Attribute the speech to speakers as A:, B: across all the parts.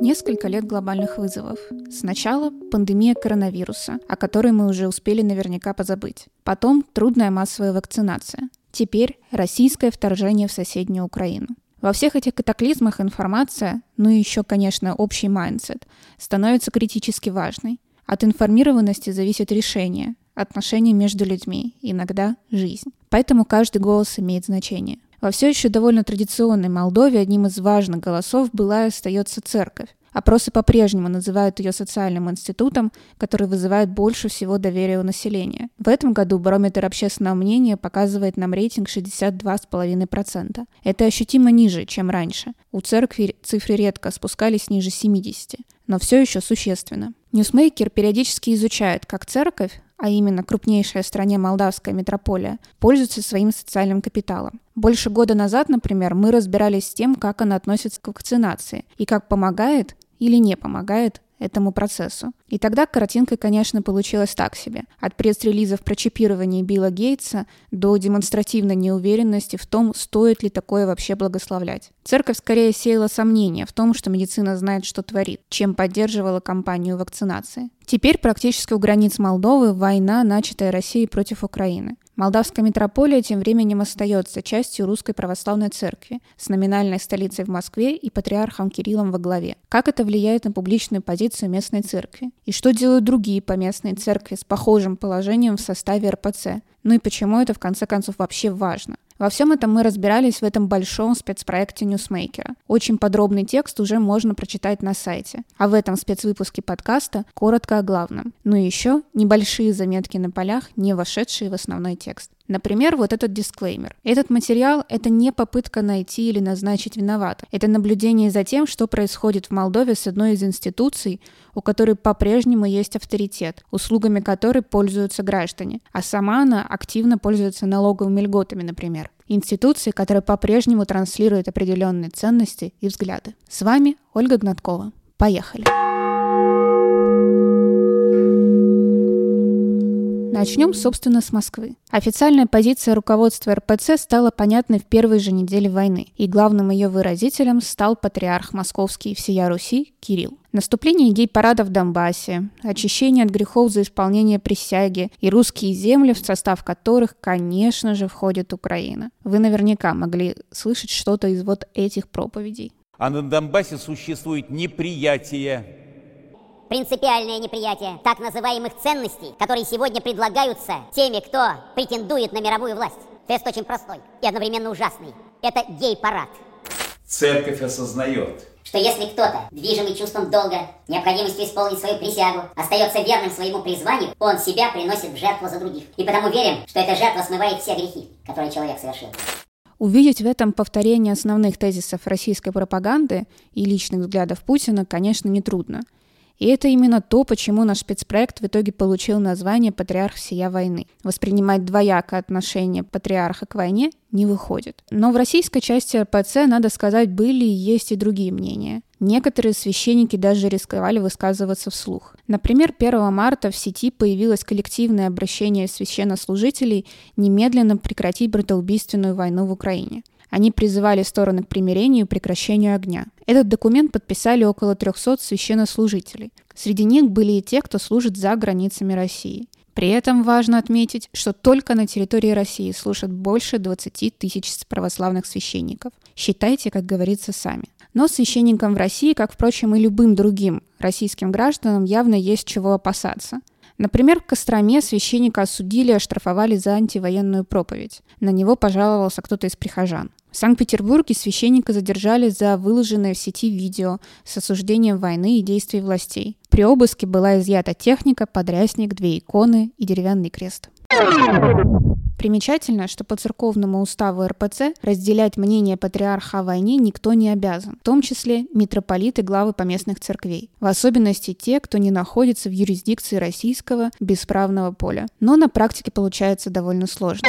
A: Несколько лет глобальных вызовов. Сначала пандемия коронавируса, о которой мы уже успели наверняка позабыть. Потом трудная массовая вакцинация. Теперь российское вторжение в соседнюю Украину. Во всех этих катаклизмах информация, ну и еще, конечно, общий mindset, становится критически важной. От информированности зависит решение, отношения между людьми, иногда жизнь. Поэтому каждый голос имеет значение. Во все еще довольно традиционной Молдове одним из важных голосов была и остается церковь. Опросы по-прежнему называют ее социальным институтом, который вызывает больше всего доверия у населения. В этом году барометр общественного мнения показывает нам рейтинг 62,5%. Это ощутимо ниже, чем раньше. У церкви цифры редко спускались ниже 70, но все еще существенно. Ньюсмейкер периодически изучает, как церковь, а именно крупнейшая в стране молдавская митрополия, пользуется своим социальным капиталом. Больше года назад, например, мы разбирались с тем, как она относится к вакцинации и как помогает или не помогает этому процессу. И тогда картинка, конечно, получилась так себе. От пресс-релизов про чипирование Билла Гейтса до демонстративной неуверенности в том, стоит ли такое вообще благословлять. Церковь скорее сеяла сомнения в том, что медицина знает, что творит, чем поддерживала кампанию вакцинации. Теперь практически у границ Молдовы война, начатая Россией против Украины. Молдавская митрополия тем временем остается частью Русской Православной Церкви с номинальной столицей в Москве и патриархом Кириллом во главе. Как это влияет на публичную позицию местной церкви? И что делают другие поместные церкви с похожим положением в составе РПЦ? Ну и почему это в конце концов вообще важно? Во всем этом мы разбирались в этом большом спецпроекте NewsMaker'а. Очень подробный текст уже можно прочитать на сайте. А в этом спецвыпуске подкаста коротко о главном. Ну и еще небольшие заметки на полях, не вошедшие в основной текст. Например, вот этот дисклеймер. Этот материал — это не попытка найти или назначить виновата. Это наблюдение за тем, что происходит в Молдове с одной из институций, у которой по-прежнему есть авторитет, услугами которой пользуются граждане, а сама она активно пользуется налоговыми льготами, например. Институции, которая по-прежнему транслирует определенные ценности и взгляды. С вами Ольга Гнаткова. Поехали! Начнем, собственно, с Москвы. Официальная позиция руководства РПЦ стала понятной в первой же неделе войны, и главным ее выразителем стал патриарх московский всея Руси Кирилл. Наступление гей-парада в Донбассе, очищение от грехов за исполнение присяги и русские земли, в состав которых, конечно же, входит Украина. Вы наверняка могли слышать что-то из вот этих проповедей.
B: А на Донбассе существует неприятие
C: принципиальное неприятие так называемых ценностей, которые сегодня предлагаются теми, кто претендует на мировую власть. Тест очень простой и одновременно ужасный. Это гей-парад.
B: Церковь осознает,
C: что если кто-то, движимый чувством долга, необходимостью исполнить свою присягу, остается верным своему призванию, он себя приносит в жертву за других. И потому верим, что эта жертва смывает все грехи, которые человек совершил.
A: Увидеть в этом повторение основных тезисов российской пропаганды и личных взглядов Путина, конечно, нетрудно – и это именно то, почему наш спецпроект в итоге получил название «Патриарх всея войны». Воспринимать двояко отношение патриарха к войне не выходит. Но в российской части РПЦ, надо сказать, были и есть и другие мнения. Некоторые священники даже рисковали высказываться вслух. Например, 1 марта в сети появилось коллективное обращение священнослужителей немедленно прекратить братоубийственную войну в Украине. Они призывали стороны к примирению и прекращению огня. Этот документ подписали около 300 священнослужителей. Среди них были и те, кто служит за границами России. При этом важно отметить, что только на территории России служат больше 20 тысяч православных священников. Считайте, как говорится, сами. Но священникам в России, как, впрочем, и любым другим российским гражданам, явно есть чего опасаться – Например, в Костроме священника осудили и оштрафовали за антивоенную проповедь. На него пожаловался кто-то из прихожан. В Санкт-Петербурге священника задержали за выложенное в сети видео с осуждением войны и действий властей. При обыске была изъята техника, подрясник, две иконы и деревянный крест. Примечательно, что по церковному уставу РПЦ разделять мнение патриарха о войне никто не обязан, в том числе митрополиты главы поместных церквей, в особенности те, кто не находится в юрисдикции российского бесправного поля. Но на практике получается довольно сложно.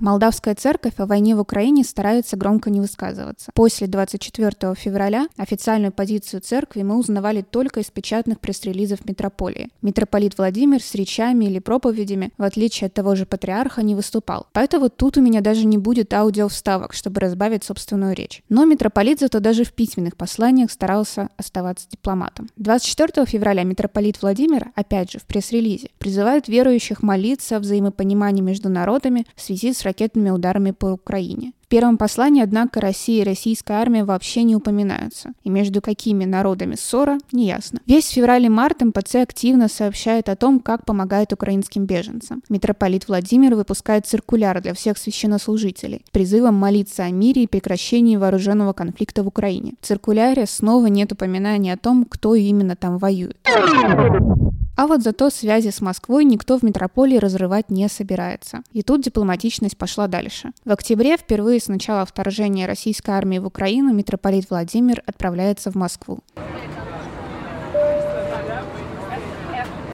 A: Молдавская церковь о войне в Украине старается громко не высказываться. После 24 февраля официальную позицию церкви мы узнавали только из печатных пресс-релизов митрополии. Митрополит Владимир с речами или проповедями, в отличие от того же патриарха, не выступал. Поэтому тут у меня даже не будет аудио-вставок, чтобы разбавить собственную речь. Но митрополит зато даже в письменных посланиях старался оставаться дипломатом. 24 февраля митрополит Владимир, опять же в пресс-релизе, призывает верующих молиться о взаимопонимании между народами в связи с ракетными ударами по Украине. В первом послании, однако, Россия и российская армия вообще не упоминаются, и между какими народами ссора, неясно. Весь февраль и март МПЦ активно сообщает о том, как помогает украинским беженцам. Митрополит Владимир выпускает циркуляр для всех священнослужителей с призывом молиться о мире и прекращении вооруженного конфликта в Украине. В циркуляре снова нет упоминания о том, кто именно там воюет. А вот зато связи с Москвой никто в метрополии разрывать не собирается. И тут дипломатичность пошла дальше. В октябре, впервые с начала вторжения российской армии в Украину, митрополит Владимир отправляется в Москву.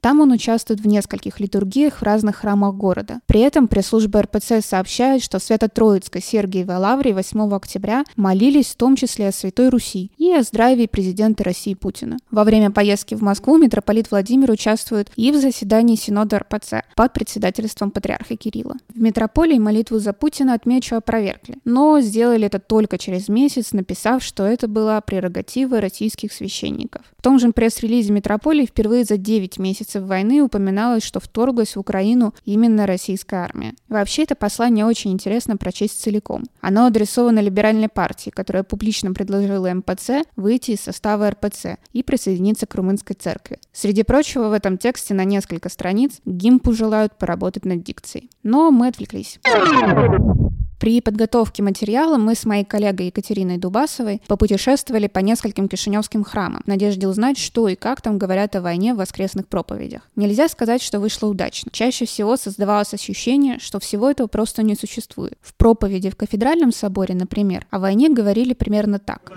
A: Там он участвует в нескольких литургиях в разных храмах города. При этом пресс-служба РПЦ сообщает, что в Свято-Троицкой Сергиевой Лавре 8 октября молились в том числе о Святой Руси и о здравии президента России Путина. Во время поездки в Москву митрополит Владимир участвует и в заседании Синода РПЦ под председательством патриарха Кирилла. В метрополии молитву за Путина, отмечу, опровергли, но сделали это только через месяц, написав, что это была прерогатива российских священников. В том же пресс-релизе метрополии впервые за 9 месяцев месяцев войны упоминалось, что вторглась в Украину именно российская армия. Вообще это послание очень интересно прочесть целиком. Оно адресовано либеральной партии, которая публично предложила МПЦ выйти из состава РПЦ и присоединиться к румынской церкви. Среди прочего в этом тексте на несколько страниц ГИМПу желают поработать над дикцией. Но мы отвлеклись. При подготовке материала мы с моей коллегой Екатериной Дубасовой попутешествовали по нескольким кишиневским храмам в надежде узнать, что и как там говорят о войне в воскресных проповедях. Нельзя сказать, что вышло удачно. Чаще всего создавалось ощущение, что всего этого просто не существует. В проповеди в кафедральном соборе, например, о войне говорили примерно так.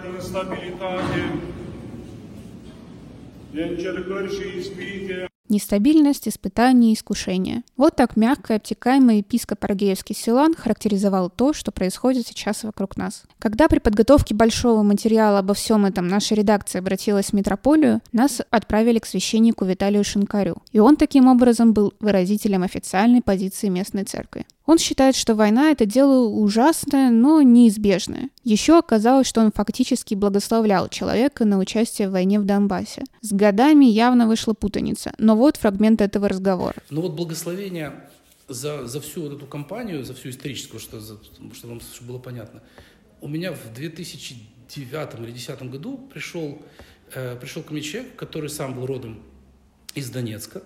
A: Нестабильность, испытания, искушения. Вот так мягко и обтекаемый епископ Аргеевский Силан характеризовал то, что происходит сейчас вокруг нас. Когда при подготовке большого материала обо всем этом наша редакция обратилась в метрополию, нас отправили к священнику Виталию Шинкарю. И он таким образом был выразителем официальной позиции местной церкви. Он считает, что война — это дело ужасное, но неизбежное. Еще оказалось, что он фактически благословлял человека на участие в войне в Донбассе. С годами явно вышла путаница, но вот фрагмент этого разговора.
D: Ну вот благословение за, за всю вот эту кампанию, за всю историческую, что, за, чтобы вам было понятно. У меня в 2009 или 2010 году пришел, э, пришел ко мне человек, который сам был родом из Донецка.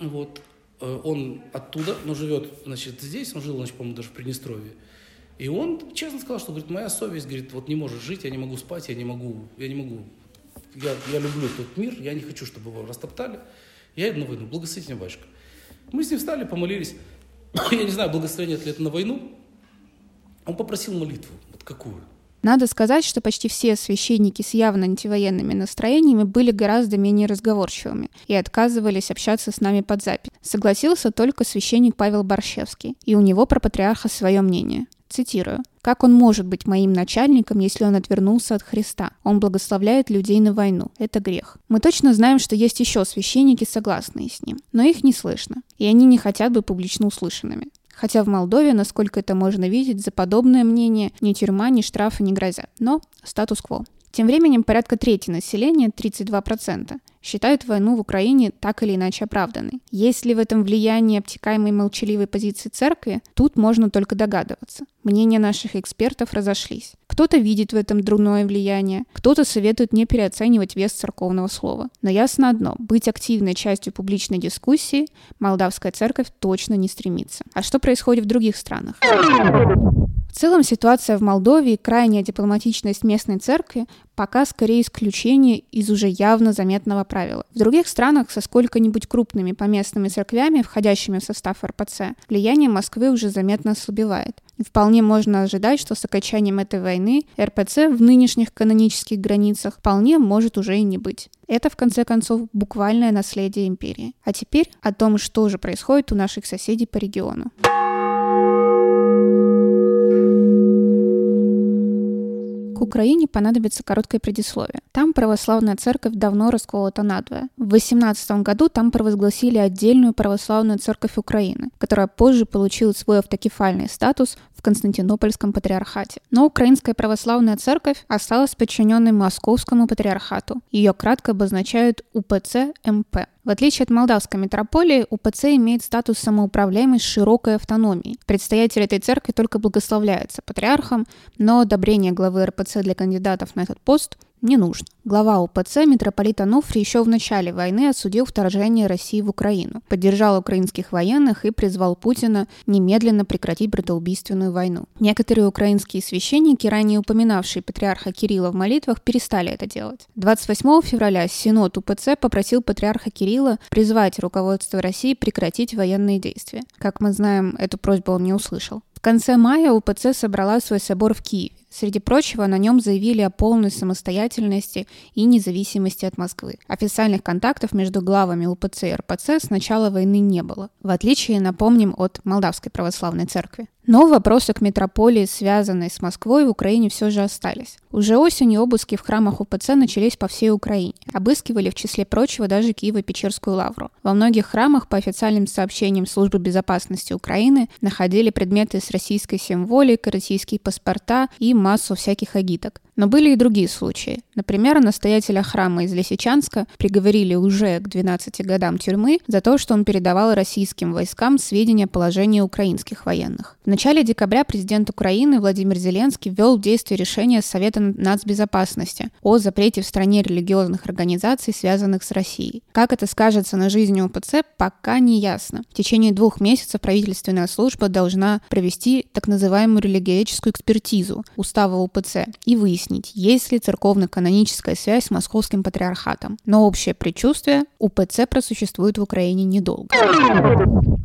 D: Вот. Э, он оттуда, но живет, значит, здесь, он жил, значит, по-моему, даже в Приднестровье. И он честно сказал, что, говорит, моя совесть, говорит, вот не может жить, я не могу спать, я не могу, я не могу, я, я люблю тот мир, я не хочу, чтобы его растоптали. Я иду на войну, благословите меня, батюшка. Мы с ним встали, помолились. я не знаю, благословение ли это на войну. Он попросил молитву. Вот какую?
A: Надо сказать, что почти все священники с явно антивоенными настроениями были гораздо менее разговорчивыми и отказывались общаться с нами под запись. Согласился только священник Павел Борщевский, и у него про патриарха свое мнение. Цитирую. «Как он может быть моим начальником, если он отвернулся от Христа? Он благословляет людей на войну. Это грех». Мы точно знаем, что есть еще священники, согласные с ним, но их не слышно, и они не хотят быть публично услышанными. Хотя в Молдове, насколько это можно видеть, за подобное мнение ни тюрьма, ни штрафы не грозят. Но статус-кво. Тем временем порядка трети населения, 32%, считают войну в Украине так или иначе оправданной. Есть ли в этом влияние обтекаемой молчаливой позиции церкви, тут можно только догадываться. Мнения наших экспертов разошлись. Кто-то видит в этом дурное влияние, кто-то советует не переоценивать вес церковного слова. Но ясно одно, быть активной частью публичной дискуссии молдавская церковь точно не стремится. А что происходит в других странах? В целом ситуация в Молдове и крайняя дипломатичность местной церкви пока скорее исключение из уже явно заметного правила. В других странах со сколько-нибудь крупными поместными церквями, входящими в состав РПЦ, влияние Москвы уже заметно ослабевает. И вполне можно ожидать, что с окончанием этой войны РПЦ в нынешних канонических границах вполне может уже и не быть. Это, в конце концов, буквальное наследие империи. А теперь о том, что же происходит у наших соседей по региону. К Украине понадобится короткое предисловие. Там православная церковь давно расколота надвое. В 18 году там провозгласили отдельную православную церковь Украины, которая позже получила свой автокефальный статус в Константинопольском патриархате. Но Украинская православная церковь осталась подчиненной Московскому патриархату. Ее кратко обозначают УПЦ МП. В отличие от молдавской митрополии, УПЦ имеет статус самоуправляемой с широкой автономией. Предстоятель этой церкви только благословляется патриархом, но одобрение главы РПЦ для кандидатов на этот пост не нужно. Глава УПЦ митрополит Ануфрий еще в начале войны осудил вторжение России в Украину, поддержал украинских военных и призвал Путина немедленно прекратить братоубийственную войну. Некоторые украинские священники, ранее упоминавшие патриарха Кирилла в молитвах, перестали это делать. 28 февраля Синод УПЦ попросил патриарха Кирилла призвать руководство России прекратить военные действия. Как мы знаем, эту просьбу он не услышал. В конце мая УПЦ собрала свой собор в Киеве. Среди прочего, на нем заявили о полной самостоятельности и независимости от Москвы. Официальных контактов между главами УПЦ и РПЦ с начала войны не было, в отличие, напомним, от Молдавской православной церкви. Но вопросы к метрополии, связанные с Москвой, в Украине все же остались. Уже осенью обыски в храмах УПЦ начались по всей Украине. Обыскивали, в числе прочего, даже Киево-Печерскую лавру. Во многих храмах, по официальным сообщениям Службы безопасности Украины, находили предметы с российской символикой, российские паспорта и массу всяких агиток. Но были и другие случаи. Например, настоятеля храма из Лисичанска приговорили уже к 12 годам тюрьмы за то, что он передавал российским войскам сведения о положении украинских военных. В начале декабря президент Украины Владимир Зеленский ввел в действие решение Совета нацбезопасности о запрете в стране религиозных организаций, связанных с Россией. Как это скажется на жизни УПЦ, пока не ясно. В течение двух месяцев правительственная служба должна провести так называемую религиоведческую экспертизу устава УПЦ и выяснить, есть ли церковно-каноническая связь с московским патриархатом. Но общее предчувствие – УПЦ просуществует в Украине недолго.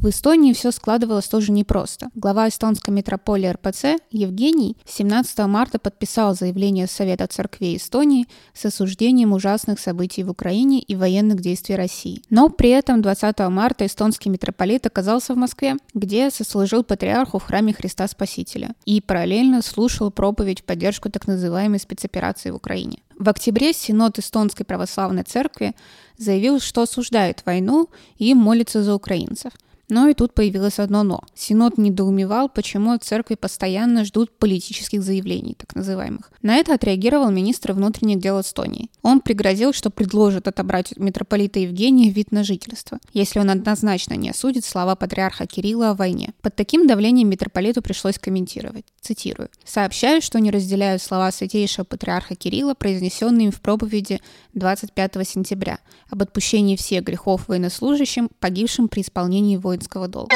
A: В Эстонии все складывалось тоже непросто. Глава эстонской метрополии РПЦ Евгений 17 марта подписал заявление Совета церквей Эстонии с осуждением ужасных событий в Украине и военных действий России. Но при этом 20 марта эстонский митрополит оказался в Москве, где сослужил патриарху в храме Христа Спасителя и параллельно слушал проповедь в поддержку так называемой спецоперации в Украине. В октябре Синод Эстонской Православной Церкви заявил, что осуждает войну и молится за украинцев – но и тут появилось одно «но». Синод недоумевал, почему от церкви постоянно ждут политических заявлений, так называемых. На это отреагировал министр внутренних дел Эстонии. Он пригрозил, что предложит отобрать митрополита Евгения вид на жительство, если он однозначно не осудит слова патриарха Кирилла о войне. Под таким давлением митрополиту пришлось комментировать. Цитирую. «Сообщаю, что не разделяю слова святейшего патриарха Кирилла, произнесенные им в проповеди 25 сентября, об отпущении всех грехов военнослужащим, погибшим при исполнении воинского долга.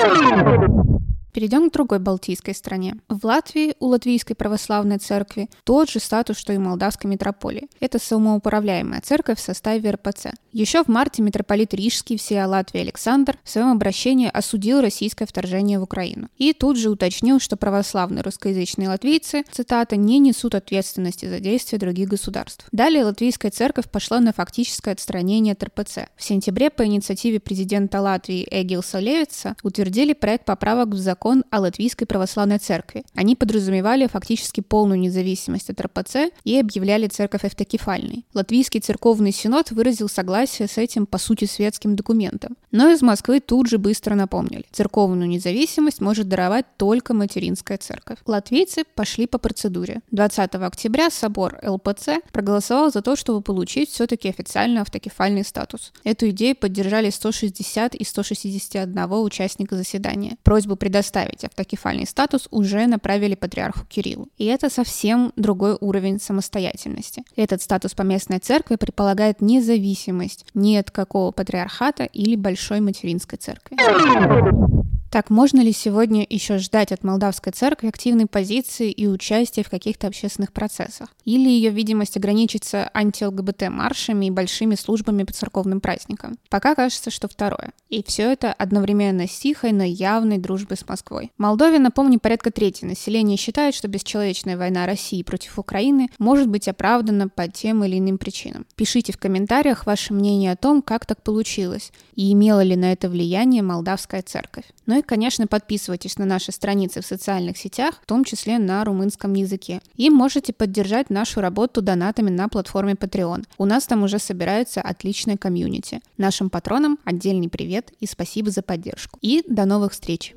A: Перейдем к другой балтийской стране. В Латвии у Латвийской православной церкви тот же статус, что и Молдавской митрополии. Это самоуправляемая церковь в составе РПЦ. Еще в марте митрополит Рижский всея Латвии Александр в своем обращении осудил российское вторжение в Украину. И тут же уточнил, что православные русскоязычные латвийцы, цитата, не несут ответственности за действия других государств. Далее латвийская церковь пошла на фактическое отстранение от РПЦ. В сентябре по инициативе президента Латвии Эгилса Левица утвердили проект поправок в закон закон о Латвийской православной церкви. Они подразумевали фактически полную независимость от РПЦ и объявляли церковь автокефальной. Латвийский церковный синод выразил согласие с этим, по сути, светским документом. Но из Москвы тут же быстро напомнили. Церковную независимость может даровать только материнская церковь. Латвийцы пошли по процедуре. 20 октября собор ЛПЦ проголосовал за то, чтобы получить все-таки официально автокефальный статус. Эту идею поддержали 160 из 161 участника заседания. Просьбу предоставить предоставить автокефальный статус, уже направили патриарху Кириллу. И это совсем другой уровень самостоятельности. Этот статус поместной церкви предполагает независимость ни от какого патриархата или большой материнской церкви. Так, можно ли сегодня еще ждать от молдавской церкви активной позиции и участия в каких-то общественных процессах? Или ее видимость ограничится анти-ЛГБТ-маршами и большими службами по церковным праздникам? Пока кажется, что второе. И все это одновременно с тихой, но явной дружбой с Москвой Молдове, напомню, порядка трети населения считает, что бесчеловечная война России против Украины может быть оправдана по тем или иным причинам. Пишите в комментариях ваше мнение о том, как так получилось, и имела ли на это влияние молдавская церковь. Ну и, конечно, подписывайтесь на наши страницы в социальных сетях, в том числе на румынском языке. И можете поддержать нашу работу донатами на платформе Patreon. У нас там уже собирается отличная комьюнити. Нашим патронам отдельный привет и спасибо за поддержку. И до новых встреч!